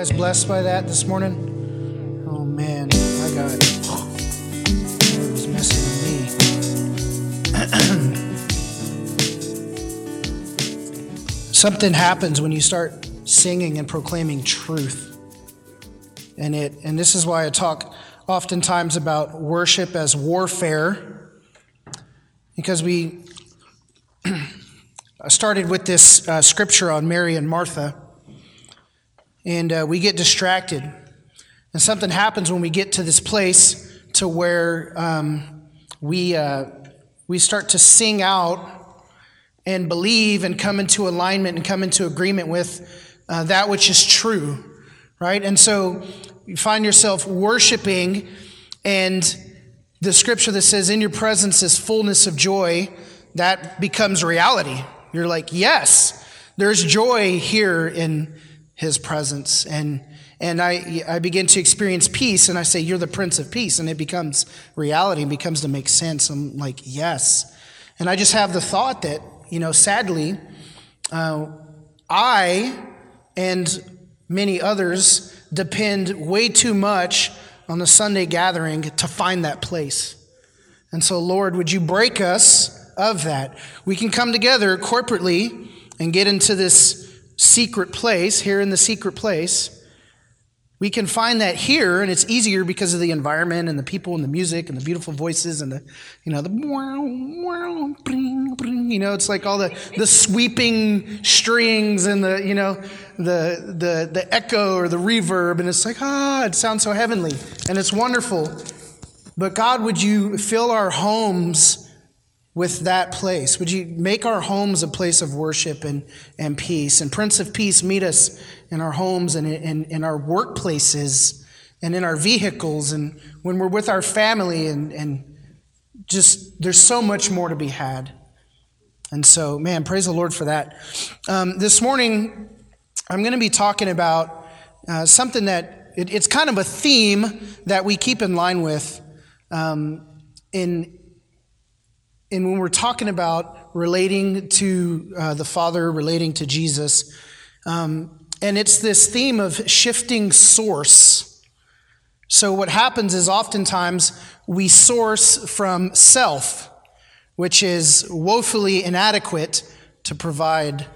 guys blessed by that this morning? Oh man, I got it. It was messing with me. Something happens when you start singing and proclaiming truth. And it and this is why I talk oftentimes about worship as warfare. Because we started with this uh, scripture on Mary and Martha and uh, we get distracted. And something happens when we get to this place to where um, we, uh, we start to sing out and believe and come into alignment and come into agreement with uh, that which is true, right? And so you find yourself worshiping, and the scripture that says, In your presence is fullness of joy, that becomes reality. You're like, Yes, there's joy here in his presence. And, and I, I begin to experience peace, and I say, You're the Prince of Peace. And it becomes reality and becomes to make sense. I'm like, Yes. And I just have the thought that, you know, sadly, uh, I and many others depend way too much on the Sunday gathering to find that place. And so, Lord, would you break us of that? We can come together corporately and get into this secret place, here in the secret place. We can find that here, and it's easier because of the environment and the people and the music and the beautiful voices and the, you know, the, you know, it's like all the, the sweeping strings and the, you know, the, the, the echo or the reverb, and it's like, ah, it sounds so heavenly, and it's wonderful. But God, would you fill our homes with that place. Would you make our homes a place of worship and, and peace? And Prince of Peace, meet us in our homes and in, in our workplaces and in our vehicles and when we're with our family and, and just there's so much more to be had. And so, man, praise the Lord for that. Um, this morning, I'm going to be talking about uh, something that it, it's kind of a theme that we keep in line with um, in and when we're talking about relating to uh, the Father, relating to Jesus, um, and it's this theme of shifting source. So, what happens is oftentimes we source from self, which is woefully inadequate to provide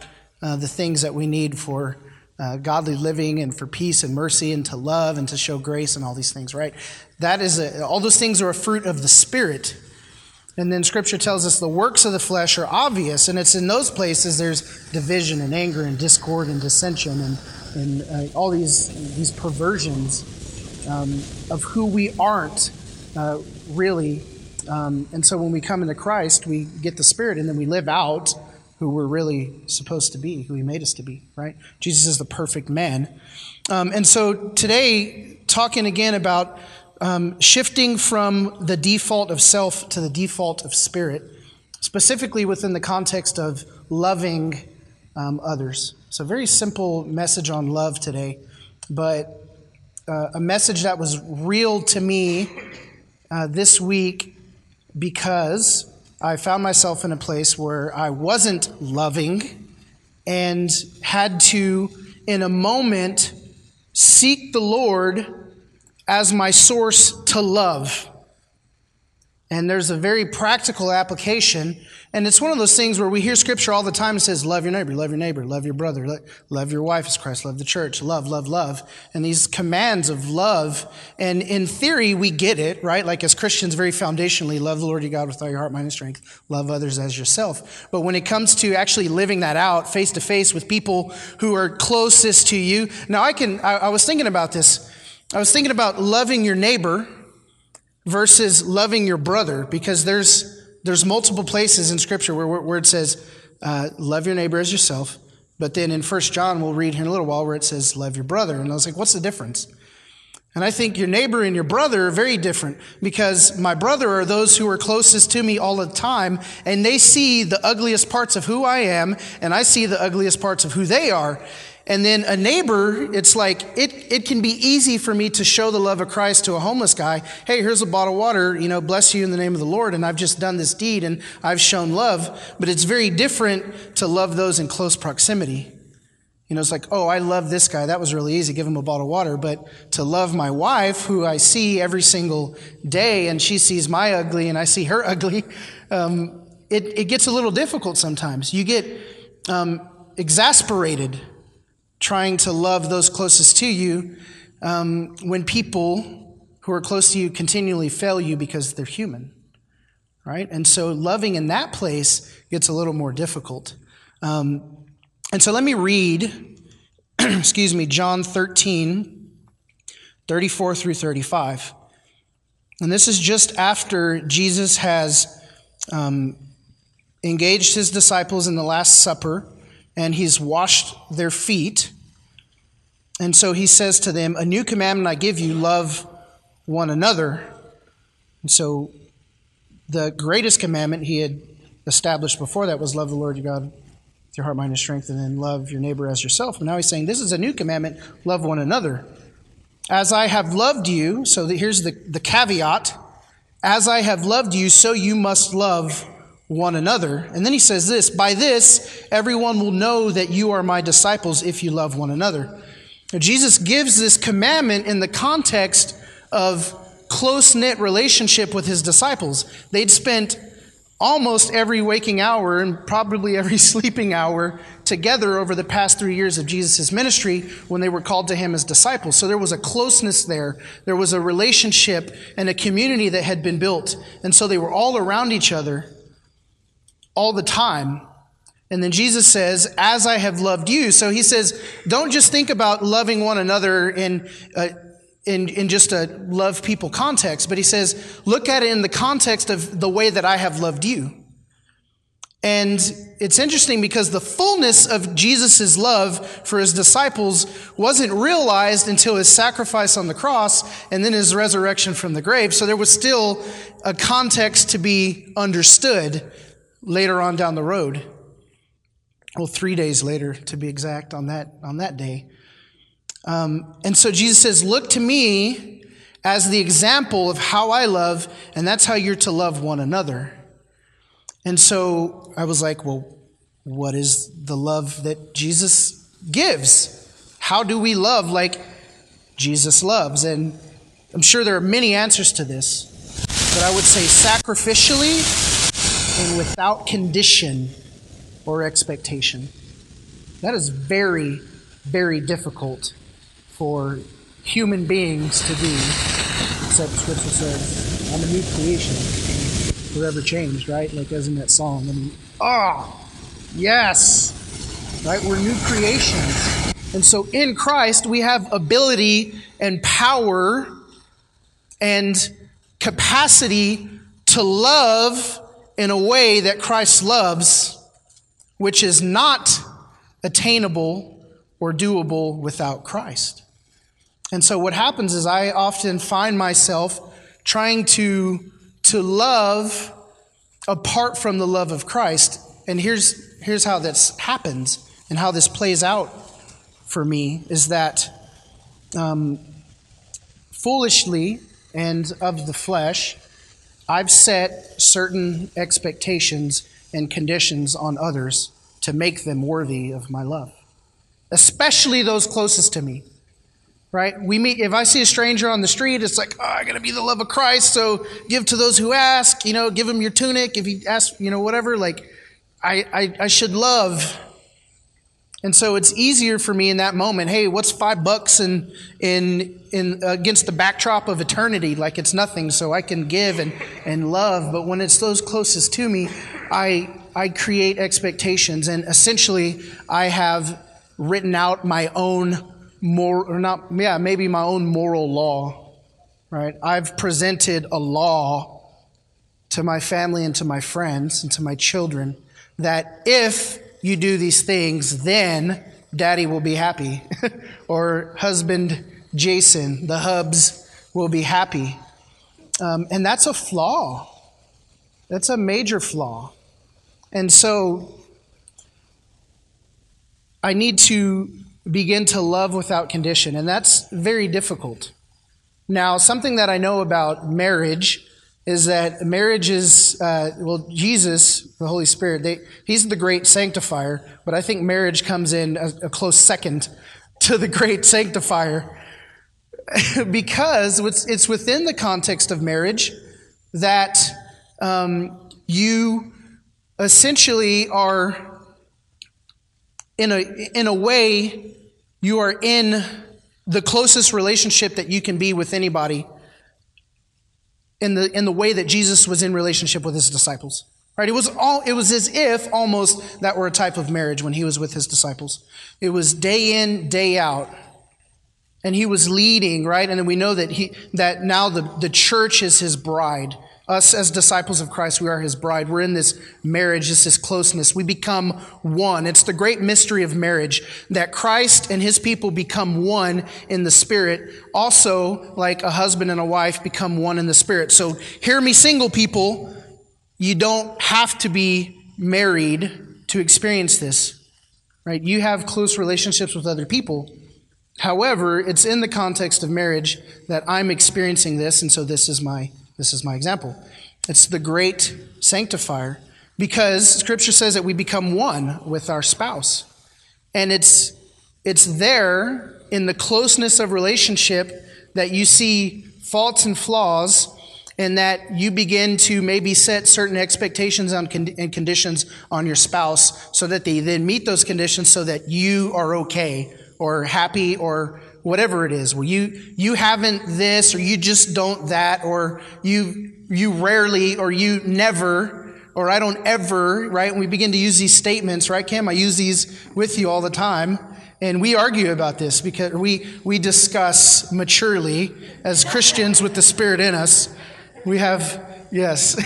uh, the things that we need for uh, godly living and for peace and mercy and to love and to show grace and all these things, right? That is a, all those things are a fruit of the Spirit. And then scripture tells us the works of the flesh are obvious, and it's in those places there's division and anger and discord and dissension and, and uh, all these, these perversions um, of who we aren't uh, really. Um, and so when we come into Christ, we get the Spirit, and then we live out who we're really supposed to be, who He made us to be, right? Jesus is the perfect man. Um, and so today, talking again about um, shifting from the default of self to the default of spirit, specifically within the context of loving um, others. So, very simple message on love today, but uh, a message that was real to me uh, this week because I found myself in a place where I wasn't loving and had to, in a moment, seek the Lord as my source to love. And there's a very practical application. And it's one of those things where we hear scripture all the time. It says, love your neighbor, love your neighbor, love your brother, love your wife as Christ, love the church, love, love, love. And these commands of love. And in theory, we get it, right? Like as Christians, very foundationally, love the Lord your God with all your heart, mind, and strength. Love others as yourself. But when it comes to actually living that out face to face with people who are closest to you. Now, I can, I, I was thinking about this. I was thinking about loving your neighbor versus loving your brother because there's there's multiple places in Scripture where, where it says uh, love your neighbor as yourself, but then in First John we'll read here in a little while where it says love your brother, and I was like, what's the difference? And I think your neighbor and your brother are very different because my brother are those who are closest to me all the time, and they see the ugliest parts of who I am, and I see the ugliest parts of who they are. And then a neighbor, it's like, it, it can be easy for me to show the love of Christ to a homeless guy. Hey, here's a bottle of water, you know, bless you in the name of the Lord. And I've just done this deed and I've shown love. But it's very different to love those in close proximity. You know, it's like, oh, I love this guy. That was really easy. Give him a bottle of water. But to love my wife, who I see every single day, and she sees my ugly and I see her ugly, um, it, it gets a little difficult sometimes. You get um, exasperated trying to love those closest to you um, when people who are close to you continually fail you because they're human. Right? And so loving in that place gets a little more difficult. Um, and so let me read, excuse me, John 13, 34 through 35. And this is just after Jesus has um, engaged his disciples in the Last Supper and he's washed their feet. And so he says to them, A new commandment I give you love one another. And so the greatest commandment he had established before that was love the Lord your God with your heart, mind, and strength, and then love your neighbor as yourself. But now he's saying, This is a new commandment love one another. As I have loved you, so here's the, the caveat as I have loved you, so you must love one another. And then he says this By this, everyone will know that you are my disciples if you love one another. Now, Jesus gives this commandment in the context of close knit relationship with his disciples. They'd spent almost every waking hour and probably every sleeping hour together over the past three years of Jesus' ministry when they were called to him as disciples. So there was a closeness there. There was a relationship and a community that had been built. And so they were all around each other all the time. And then Jesus says, As I have loved you. So he says, don't just think about loving one another in, uh, in, in just a love people context, but he says, look at it in the context of the way that I have loved you. And it's interesting because the fullness of Jesus' love for his disciples wasn't realized until his sacrifice on the cross and then his resurrection from the grave. So there was still a context to be understood later on down the road. Well, three days later, to be exact, on that, on that day. Um, and so Jesus says, Look to me as the example of how I love, and that's how you're to love one another. And so I was like, Well, what is the love that Jesus gives? How do we love like Jesus loves? And I'm sure there are many answers to this, but I would say sacrificially and without condition or expectation. That is very, very difficult for human beings to do, except Scripture says, I'm a new creation, forever changed, right? Like as in that song. I mean, oh, ah, yes, right? We're new creations. And so in Christ, we have ability and power and capacity to love in a way that Christ loves, which is not attainable or doable without Christ. And so what happens is I often find myself trying to, to love apart from the love of Christ. And here's, here's how this happens and how this plays out for me is that um, foolishly and of the flesh, I've set certain expectations and conditions on others to make them worthy of my love, especially those closest to me right? We meet, if I see a stranger on the street, it's like, oh, I got to be the love of Christ. So give to those who ask, you know, give them your tunic. If he asks, you know, whatever, like, I, I, I should love. And so it's easier for me in that moment. Hey, what's five bucks in, in, in, against the backdrop of eternity? Like it's nothing. So I can give and, and love. But when it's those closest to me, I, I create expectations. And essentially, I have written out my own more or not yeah maybe my own moral law right i've presented a law to my family and to my friends and to my children that if you do these things then daddy will be happy or husband jason the hubs will be happy um, and that's a flaw that's a major flaw and so i need to begin to love without condition. And that's very difficult. Now, something that I know about marriage is that marriage is, uh, well, Jesus, the Holy Spirit, they, he's the great sanctifier, but I think marriage comes in a, a close second to the great sanctifier. Because it's, within the context of marriage that um, you essentially are, in a, in a way, you are in the closest relationship that you can be with anybody in the, in the way that Jesus was in relationship with his disciples. Right? It was all, it was as if almost that were a type of marriage when he was with his disciples. It was day in, day out. And he was leading, right? And then we know that he, that now the, the church is his bride. Us as disciples of Christ, we are his bride. We're in this marriage, this closeness. We become one. It's the great mystery of marriage that Christ and his people become one in the spirit. Also, like a husband and a wife become one in the spirit. So, hear me, single people, you don't have to be married to experience this, right? You have close relationships with other people. However, it's in the context of marriage that I'm experiencing this, and so this is my this is my example. It's the great sanctifier because scripture says that we become one with our spouse. And it's it's there in the closeness of relationship that you see faults and flaws and that you begin to maybe set certain expectations on con- and conditions on your spouse so that they then meet those conditions so that you are okay or happy or whatever it is, well, you, you haven't this or you just don't that or you, you rarely or you never or I don't ever, right? And we begin to use these statements, right, Cam? I use these with you all the time. And we argue about this because we, we discuss maturely as Christians with the Spirit in us. We have, yes.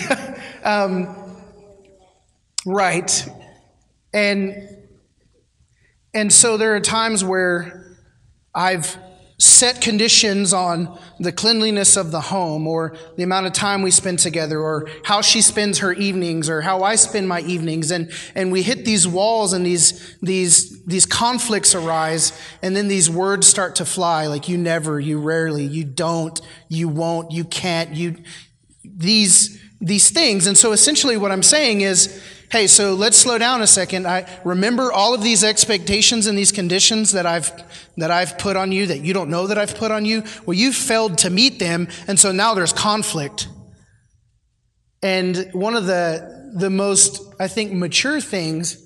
um, right. And, and so there are times where I've set conditions on the cleanliness of the home or the amount of time we spend together or how she spends her evenings or how I spend my evenings. And and we hit these walls and these these these conflicts arise and then these words start to fly like you never you rarely you don't you won't you can't you these these things. And so essentially what I'm saying is hey, so let's slow down a second. I remember all of these expectations and these conditions that I've that I've put on you that you don't know that I've put on you. Well, you failed to meet them, and so now there's conflict. And one of the the most I think mature things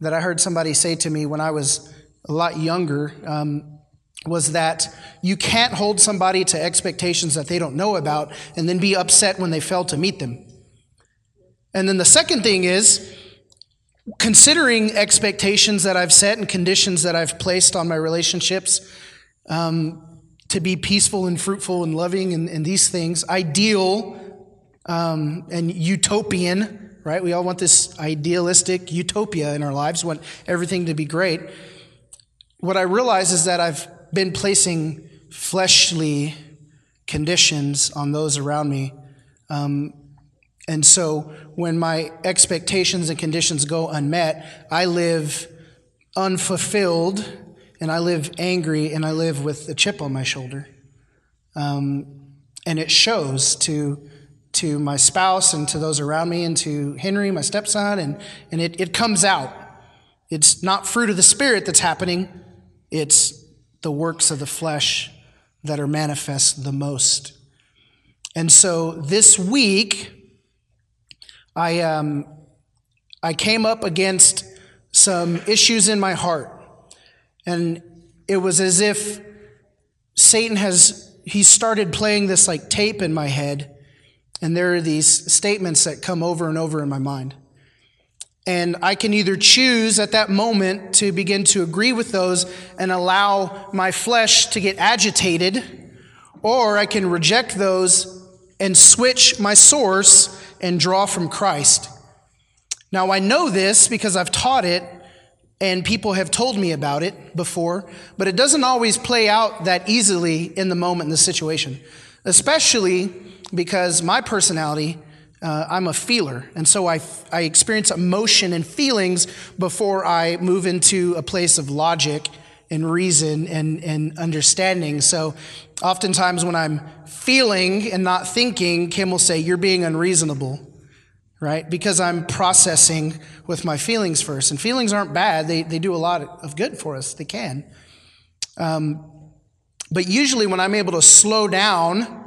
that I heard somebody say to me when I was a lot younger um, was that you can't hold somebody to expectations that they don't know about and then be upset when they fail to meet them. And then the second thing is considering expectations that I've set and conditions that I've placed on my relationships um, to be peaceful and fruitful and loving and, and these things, ideal um, and utopian, right? We all want this idealistic utopia in our lives, want everything to be great. What I realize is that I've been placing fleshly conditions on those around me. Um, and so when my expectations and conditions go unmet, I live unfulfilled and I live angry and I live with a chip on my shoulder. Um, and it shows to, to my spouse and to those around me and to Henry, my stepson, and, and it, it comes out. It's not fruit of the Spirit that's happening, it's the works of the flesh that are manifest the most. And so this week, I, um, I came up against some issues in my heart. And it was as if Satan has, he started playing this like tape in my head. And there are these statements that come over and over in my mind. And I can either choose at that moment to begin to agree with those and allow my flesh to get agitated, or I can reject those and switch my source and draw from Christ. Now, I know this because I've taught it and people have told me about it before, but it doesn't always play out that easily in the moment in the situation, especially because my personality, uh, I'm a feeler. And so I, I experience emotion and feelings before I move into a place of logic and reason and, and understanding. So oftentimes when I'm feeling and not thinking, Kim will say, You're being unreasonable, right? Because I'm processing with my feelings first. And feelings aren't bad, they, they do a lot of good for us, they can. Um, but usually when I'm able to slow down,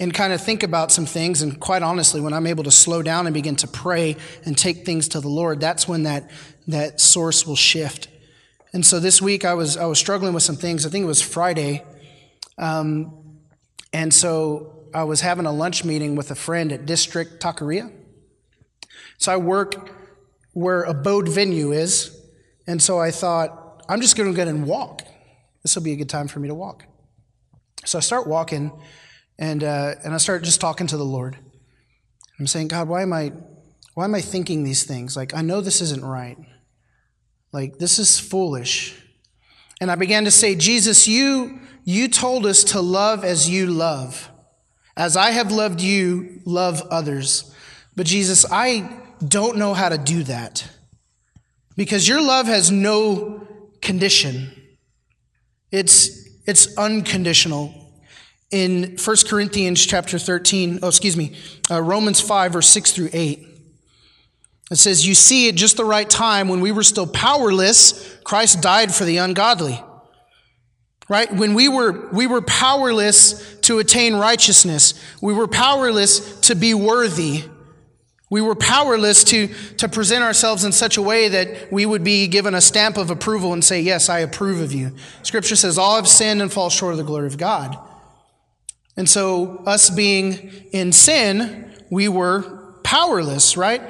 and kind of think about some things. And quite honestly, when I'm able to slow down and begin to pray and take things to the Lord, that's when that, that source will shift. And so this week I was, I was struggling with some things. I think it was Friday. Um, and so I was having a lunch meeting with a friend at District Taqueria. So I work where Abode Venue is. And so I thought, I'm just going to go and walk. This will be a good time for me to walk. So I start walking and, uh, and I start just talking to the Lord. I'm saying, God, why am I, why am I thinking these things? Like, I know this isn't right. Like, this is foolish. And I began to say, Jesus, you, you told us to love as you love. As I have loved you, love others. But Jesus, I don't know how to do that. Because your love has no condition. It's, it's unconditional in 1 Corinthians chapter 13, oh, excuse me, uh, Romans 5, verse 6 through 8. It says, You see, at just the right time, when we were still powerless, Christ died for the ungodly. Right? When we were, we were powerless to attain righteousness, we were powerless to be worthy. We were powerless to, to present ourselves in such a way that we would be given a stamp of approval and say, Yes, I approve of you. Scripture says, All have sinned and fall short of the glory of God. And so, us being in sin, we were powerless, right?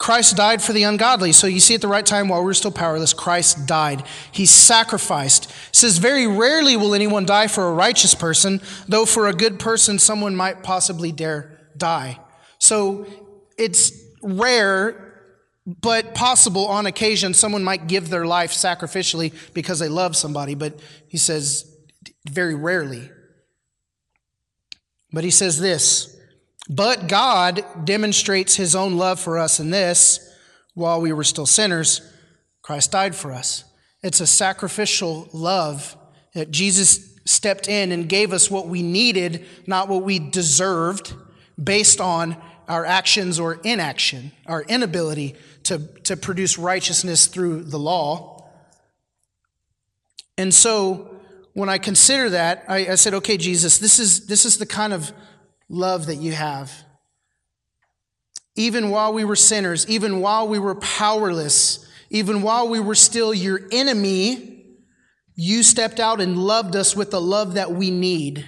Christ died for the ungodly. So you see at the right time while we are still powerless, Christ died. He sacrificed. It says, Very rarely will anyone die for a righteous person, though for a good person, someone might possibly dare die. So it's rare, but possible on occasion, someone might give their life sacrificially because they love somebody. But he says, very rarely. But he says this But God demonstrates his own love for us in this while we were still sinners, Christ died for us. It's a sacrificial love that Jesus stepped in and gave us what we needed, not what we deserved, based on our actions or inaction, our inability to, to produce righteousness through the law. And so when I consider that, I, I said, okay, Jesus, this is, this is the kind of love that you have. Even while we were sinners, even while we were powerless, even while we were still your enemy, you stepped out and loved us with the love that we need.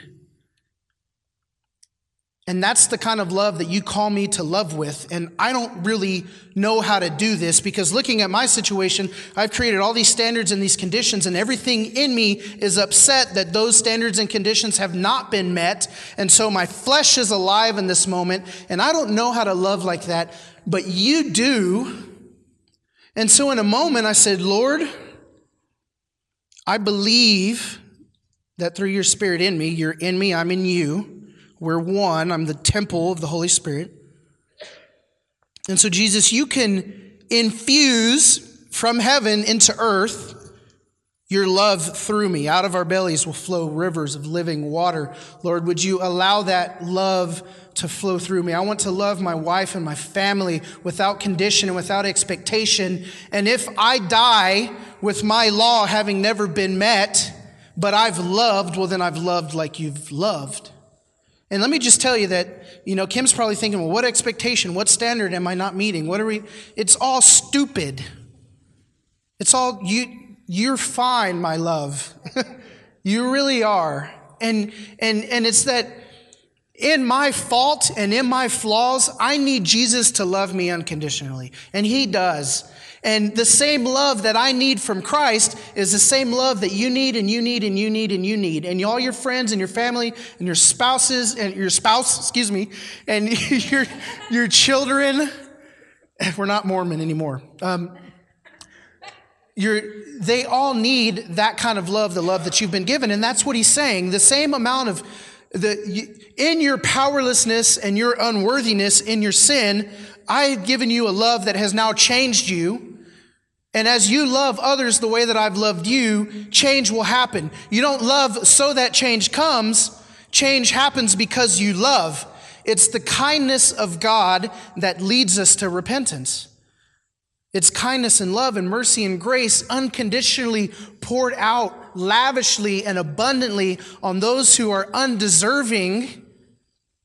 And that's the kind of love that you call me to love with. And I don't really know how to do this because looking at my situation, I've created all these standards and these conditions, and everything in me is upset that those standards and conditions have not been met. And so my flesh is alive in this moment, and I don't know how to love like that, but you do. And so in a moment, I said, Lord, I believe that through your spirit in me, you're in me, I'm in you. We're one. I'm the temple of the Holy Spirit. And so, Jesus, you can infuse from heaven into earth your love through me. Out of our bellies will flow rivers of living water. Lord, would you allow that love to flow through me? I want to love my wife and my family without condition and without expectation. And if I die with my law having never been met, but I've loved, well, then I've loved like you've loved. And let me just tell you that, you know, Kim's probably thinking, well, what expectation, what standard am I not meeting? What are we? It's all stupid. It's all, you, you're fine, my love. you really are. And, and, and it's that in my fault and in my flaws, I need Jesus to love me unconditionally. And he does. And the same love that I need from Christ is the same love that you need and you need and you need and you need. And all your friends and your family and your spouses and your spouse, excuse me, and your, your children. We're not Mormon anymore. Um, they all need that kind of love, the love that you've been given. And that's what he's saying. The same amount of the, in your powerlessness and your unworthiness in your sin, I've given you a love that has now changed you And as you love others the way that I've loved you, change will happen. You don't love so that change comes. Change happens because you love. It's the kindness of God that leads us to repentance. It's kindness and love and mercy and grace unconditionally poured out lavishly and abundantly on those who are undeserving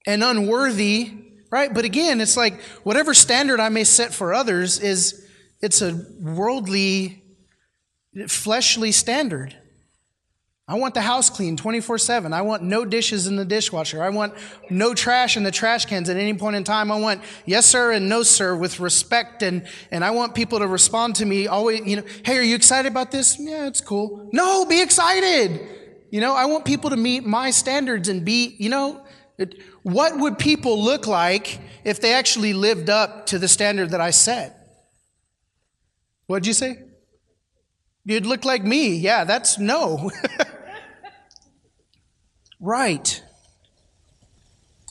and unworthy, right? But again, it's like whatever standard I may set for others is it's a worldly, fleshly standard. I want the house clean 24 7. I want no dishes in the dishwasher. I want no trash in the trash cans at any point in time. I want yes, sir, and no, sir, with respect. And, and I want people to respond to me always, you know, hey, are you excited about this? Yeah, it's cool. No, be excited. You know, I want people to meet my standards and be, you know, it, what would people look like if they actually lived up to the standard that I set? What'd you say? You'd look like me. Yeah, that's no. right.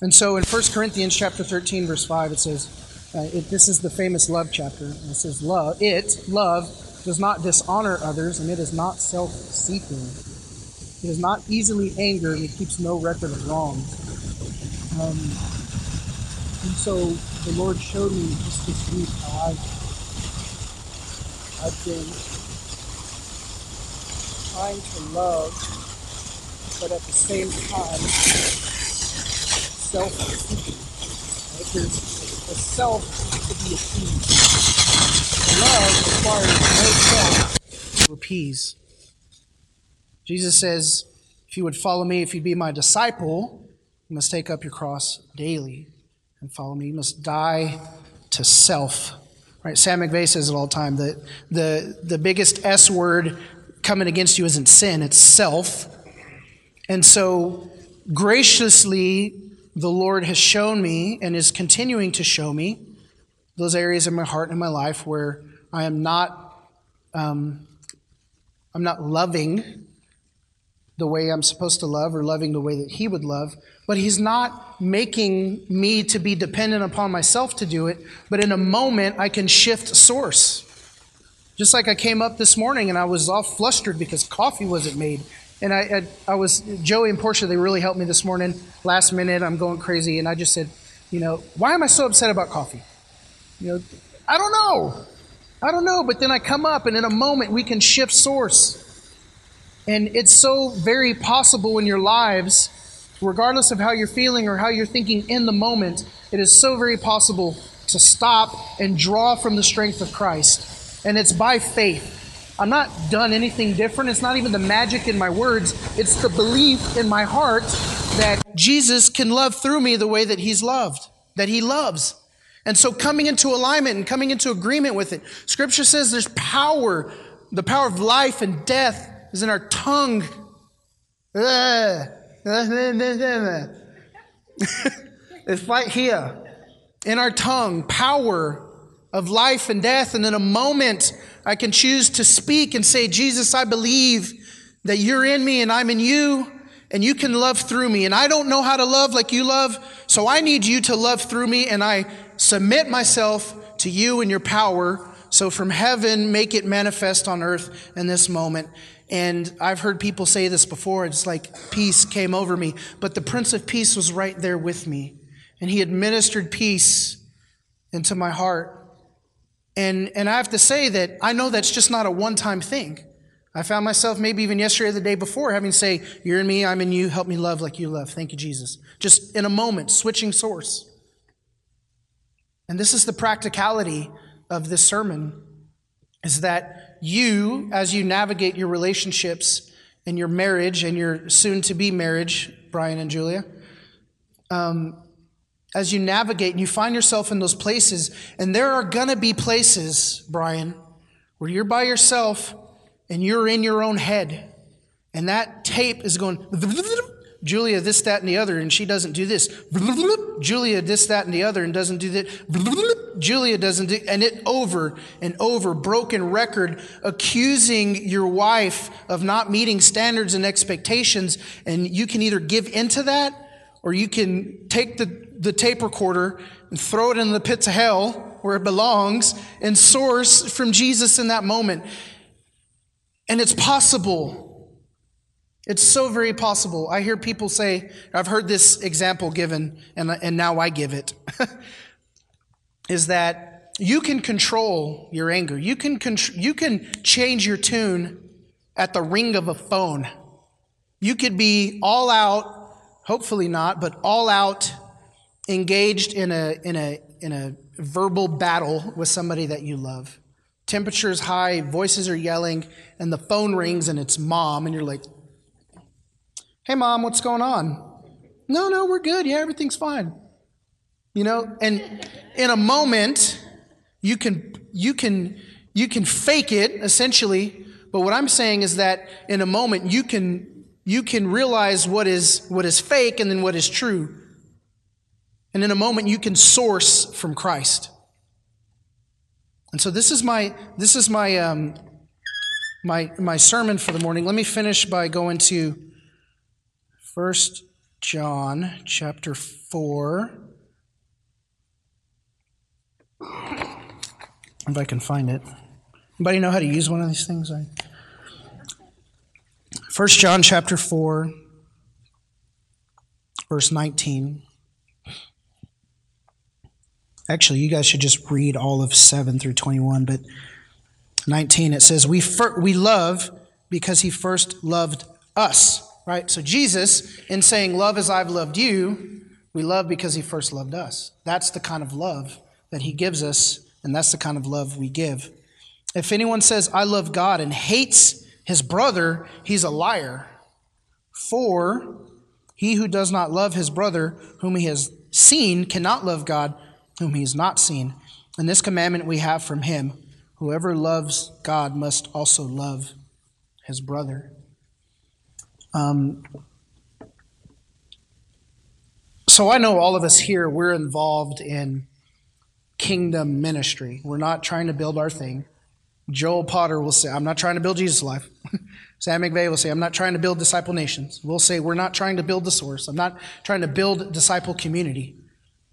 And so in 1 Corinthians chapter 13, verse 5, it says, uh, it, this is the famous love chapter. It says, love, it, love, does not dishonor others, and it is not self seeking. It is not easily angered, and it keeps no record of wrongs. Um, and so the Lord showed me just this week how I I've been trying to love, but at the same time, self-seeking. Right? There's the self to be appeased. Love requires no self to appease. Jesus says, if you would follow me, if you'd be my disciple, you must take up your cross daily and follow me. You must die to self Right? Sam McVeigh says it all the time. The, the, the biggest S word coming against you isn't sin, it's self. And so, graciously, the Lord has shown me and is continuing to show me those areas in my heart and my life where I am not, um, I'm not loving the way I'm supposed to love or loving the way that He would love. But He's not making me to be dependent upon myself to do it, but in a moment I can shift source. Just like I came up this morning and I was all flustered because coffee wasn't made. And I, I, I was, Joey and Portia, they really helped me this morning. Last minute, I'm going crazy. And I just said, you know, why am I so upset about coffee? You know, I don't know. I don't know. But then I come up and in a moment we can shift source. And it's so very possible in your lives, regardless of how you're feeling or how you're thinking in the moment, it is so very possible to stop and draw from the strength of Christ. And it's by faith. I'm not done anything different. It's not even the magic in my words. It's the belief in my heart that Jesus can love through me the way that he's loved, that he loves. And so coming into alignment and coming into agreement with it. Scripture says there's power, the power of life and death is in our tongue. it's right here in our tongue, power of life and death. And in a moment, I can choose to speak and say, Jesus, I believe that you're in me and I'm in you, and you can love through me. And I don't know how to love like you love, so I need you to love through me, and I submit myself to you and your power. So from heaven, make it manifest on earth in this moment. And I've heard people say this before. It's like peace came over me. But the Prince of Peace was right there with me. And he administered peace into my heart. And, and I have to say that I know that's just not a one time thing. I found myself maybe even yesterday or the day before having to say, You're in me, I'm in you, help me love like you love. Thank you, Jesus. Just in a moment, switching source. And this is the practicality of this sermon is that you, as you navigate your relationships and your marriage and your soon to be marriage, Brian and Julia, um, as you navigate and you find yourself in those places, and there are going to be places, Brian, where you're by yourself and you're in your own head, and that tape is going Julia this, that, and the other, and she doesn't do this. Julia this, that, and the other, and doesn't do that. Julia doesn't do, and it over and over, broken record, accusing your wife of not meeting standards and expectations, and you can either give into that, or you can take the, the tape recorder and throw it in the pits of hell, where it belongs and source from Jesus in that moment. And it's possible. It's so very possible. I hear people say, I've heard this example given, and, and now I give it, is that you can control your anger. You can, contr- you can change your tune at the ring of a phone. You could be all out, hopefully not, but all out engaged in a, in a, in a verbal battle with somebody that you love. Temperature's high, voices are yelling, and the phone rings and it's mom, and you're like, hey, mom, what's going on? No, no, we're good. Yeah, everything's fine. You know, and in a moment, you can, you can, you can fake it essentially. But what I'm saying is that in a moment, you can, you can realize what is, what is fake and then what is true. And in a moment, you can source from Christ. And so this is my this is my um, my my sermon for the morning. Let me finish by going to First John chapter four. If I can find it. Anybody know how to use one of these things? I... First John chapter four, verse nineteen. Actually, you guys should just read all of 7 through 21, but 19 it says, We, fir- we love because he first loved us, right? So, Jesus, in saying, Love as I've loved you, we love because he first loved us. That's the kind of love that he gives us, and that's the kind of love we give. If anyone says, I love God and hates his brother, he's a liar. For he who does not love his brother, whom he has seen, cannot love God whom he has not seen. And this commandment we have from him whoever loves God must also love his brother. Um, so I know all of us here, we're involved in kingdom ministry. We're not trying to build our thing. Joel Potter will say, I'm not trying to build Jesus' life. Sam McVeigh will say, I'm not trying to build disciple nations. We'll say, we're not trying to build the source. I'm not trying to build disciple community.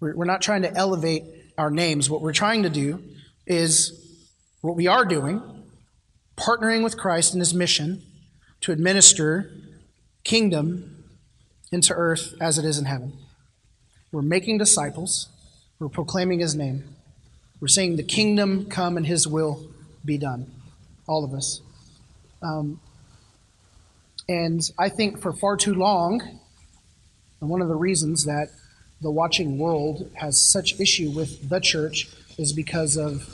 We're, not trying to elevate our names. What we're trying to do is what we are doing, partnering with Christ in his mission to administer kingdom into earth as it is in heaven. We're making disciples, we're proclaiming his name. We're saying the kingdom come and his will be done. All of us. Um, and I think for far too long, and one of the reasons that the watching world has such issue with the church is because of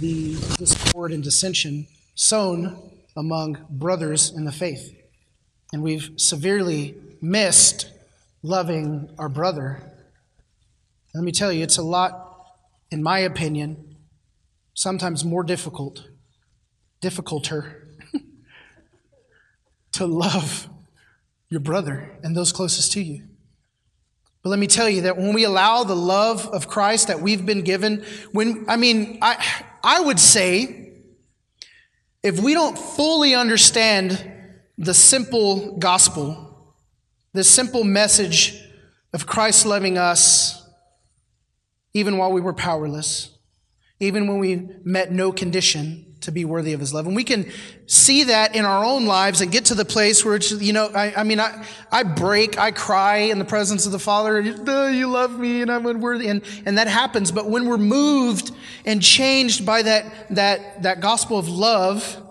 the discord and dissension sown among brothers in the faith. And we've severely missed loving our brother. let me tell you, it's a lot, in my opinion, sometimes more difficult, difficulter, to love your brother and those closest to you. But let me tell you that when we allow the love of Christ that we've been given, when, I mean, I, I would say, if we don't fully understand the simple gospel, the simple message of Christ loving us, even while we were powerless, even when we met no condition, to be worthy of his love. And we can see that in our own lives and get to the place where it's, you know, I, I mean, I, I break, I cry in the presence of the Father, you love me and I'm unworthy. And, and that happens. But when we're moved and changed by that, that, that gospel of love,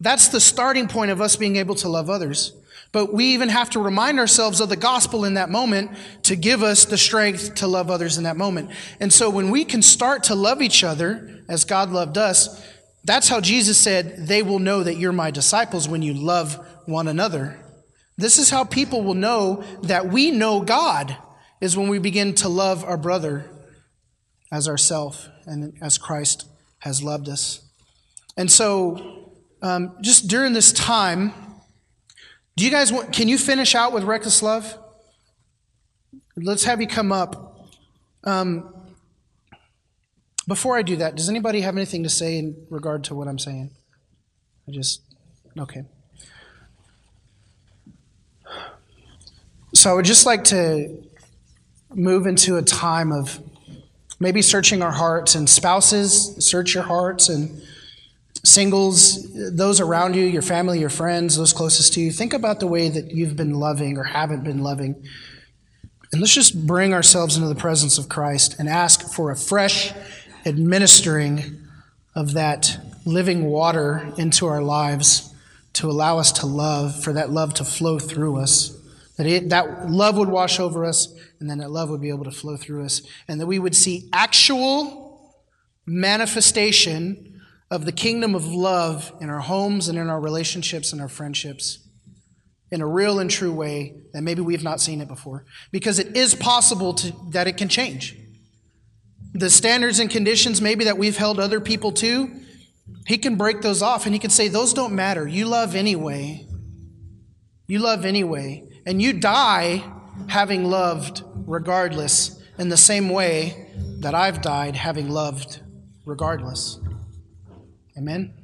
that's the starting point of us being able to love others. But we even have to remind ourselves of the gospel in that moment to give us the strength to love others in that moment. And so when we can start to love each other as God loved us, that's how Jesus said, They will know that you're my disciples when you love one another. This is how people will know that we know God, is when we begin to love our brother as ourself and as Christ has loved us. And so, um, just during this time, do you guys want, can you finish out with reckless love? Let's have you come up. Um, before I do that, does anybody have anything to say in regard to what I'm saying? I just, okay. So I would just like to move into a time of Maybe searching our hearts and spouses, search your hearts and singles, those around you, your family, your friends, those closest to you. Think about the way that you've been loving or haven't been loving. And let's just bring ourselves into the presence of Christ and ask for a fresh administering of that living water into our lives to allow us to love, for that love to flow through us. That, it, that love would wash over us, and then that love would be able to flow through us. And that we would see actual manifestation of the kingdom of love in our homes and in our relationships and our friendships in a real and true way that maybe we've not seen it before. Because it is possible to, that it can change. The standards and conditions maybe that we've held other people to, he can break those off and he can say, Those don't matter. You love anyway. You love anyway. And you die having loved regardless, in the same way that I've died having loved regardless. Amen.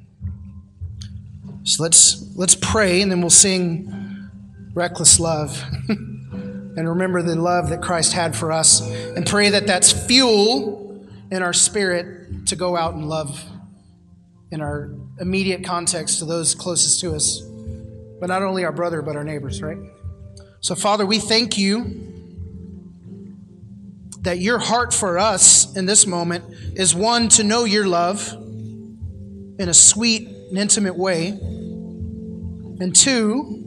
So let's let's pray and then we'll sing reckless love. and remember the love that Christ had for us and pray that that's fuel in our spirit to go out and love in our immediate context to those closest to us, but not only our brother, but our neighbors, right? So, Father, we thank you that your heart for us in this moment is one, to know your love in a sweet and intimate way, and two,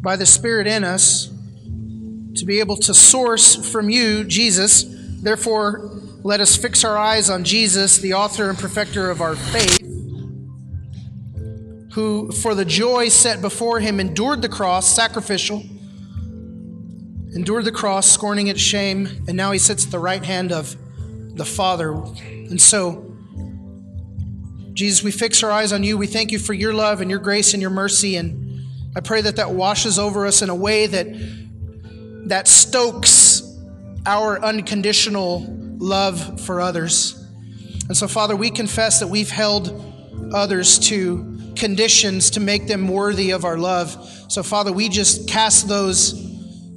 by the Spirit in us, to be able to source from you, Jesus. Therefore, let us fix our eyes on Jesus, the author and perfecter of our faith who, for the joy set before him, endured the cross, sacrificial, endured the cross, scorning its shame, and now he sits at the right hand of the Father. And so, Jesus, we fix our eyes on you. We thank you for your love and your grace and your mercy. And I pray that that washes over us in a way that, that stokes our unconditional love for others. And so, Father, we confess that we've held others to conditions to make them worthy of our love. So, Father, we just cast those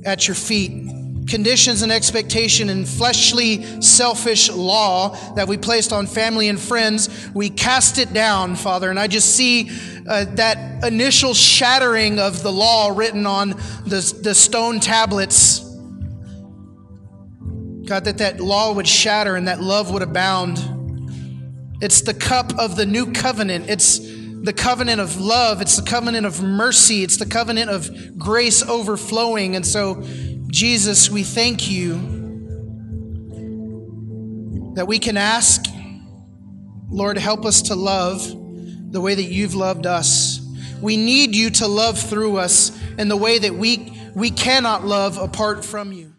at your feet. Conditions and expectation and fleshly, selfish law that we placed on family and friends, we cast it down, Father. And I just see uh, that initial shattering of the law written on the, the stone tablets. God, that that law would shatter and that love would abound. It's the cup of the new covenant. It's the covenant of love, it's the covenant of mercy, it's the covenant of grace overflowing. And so, Jesus, we thank you that we can ask, Lord, help us to love the way that you've loved us. We need you to love through us in the way that we, we cannot love apart from you.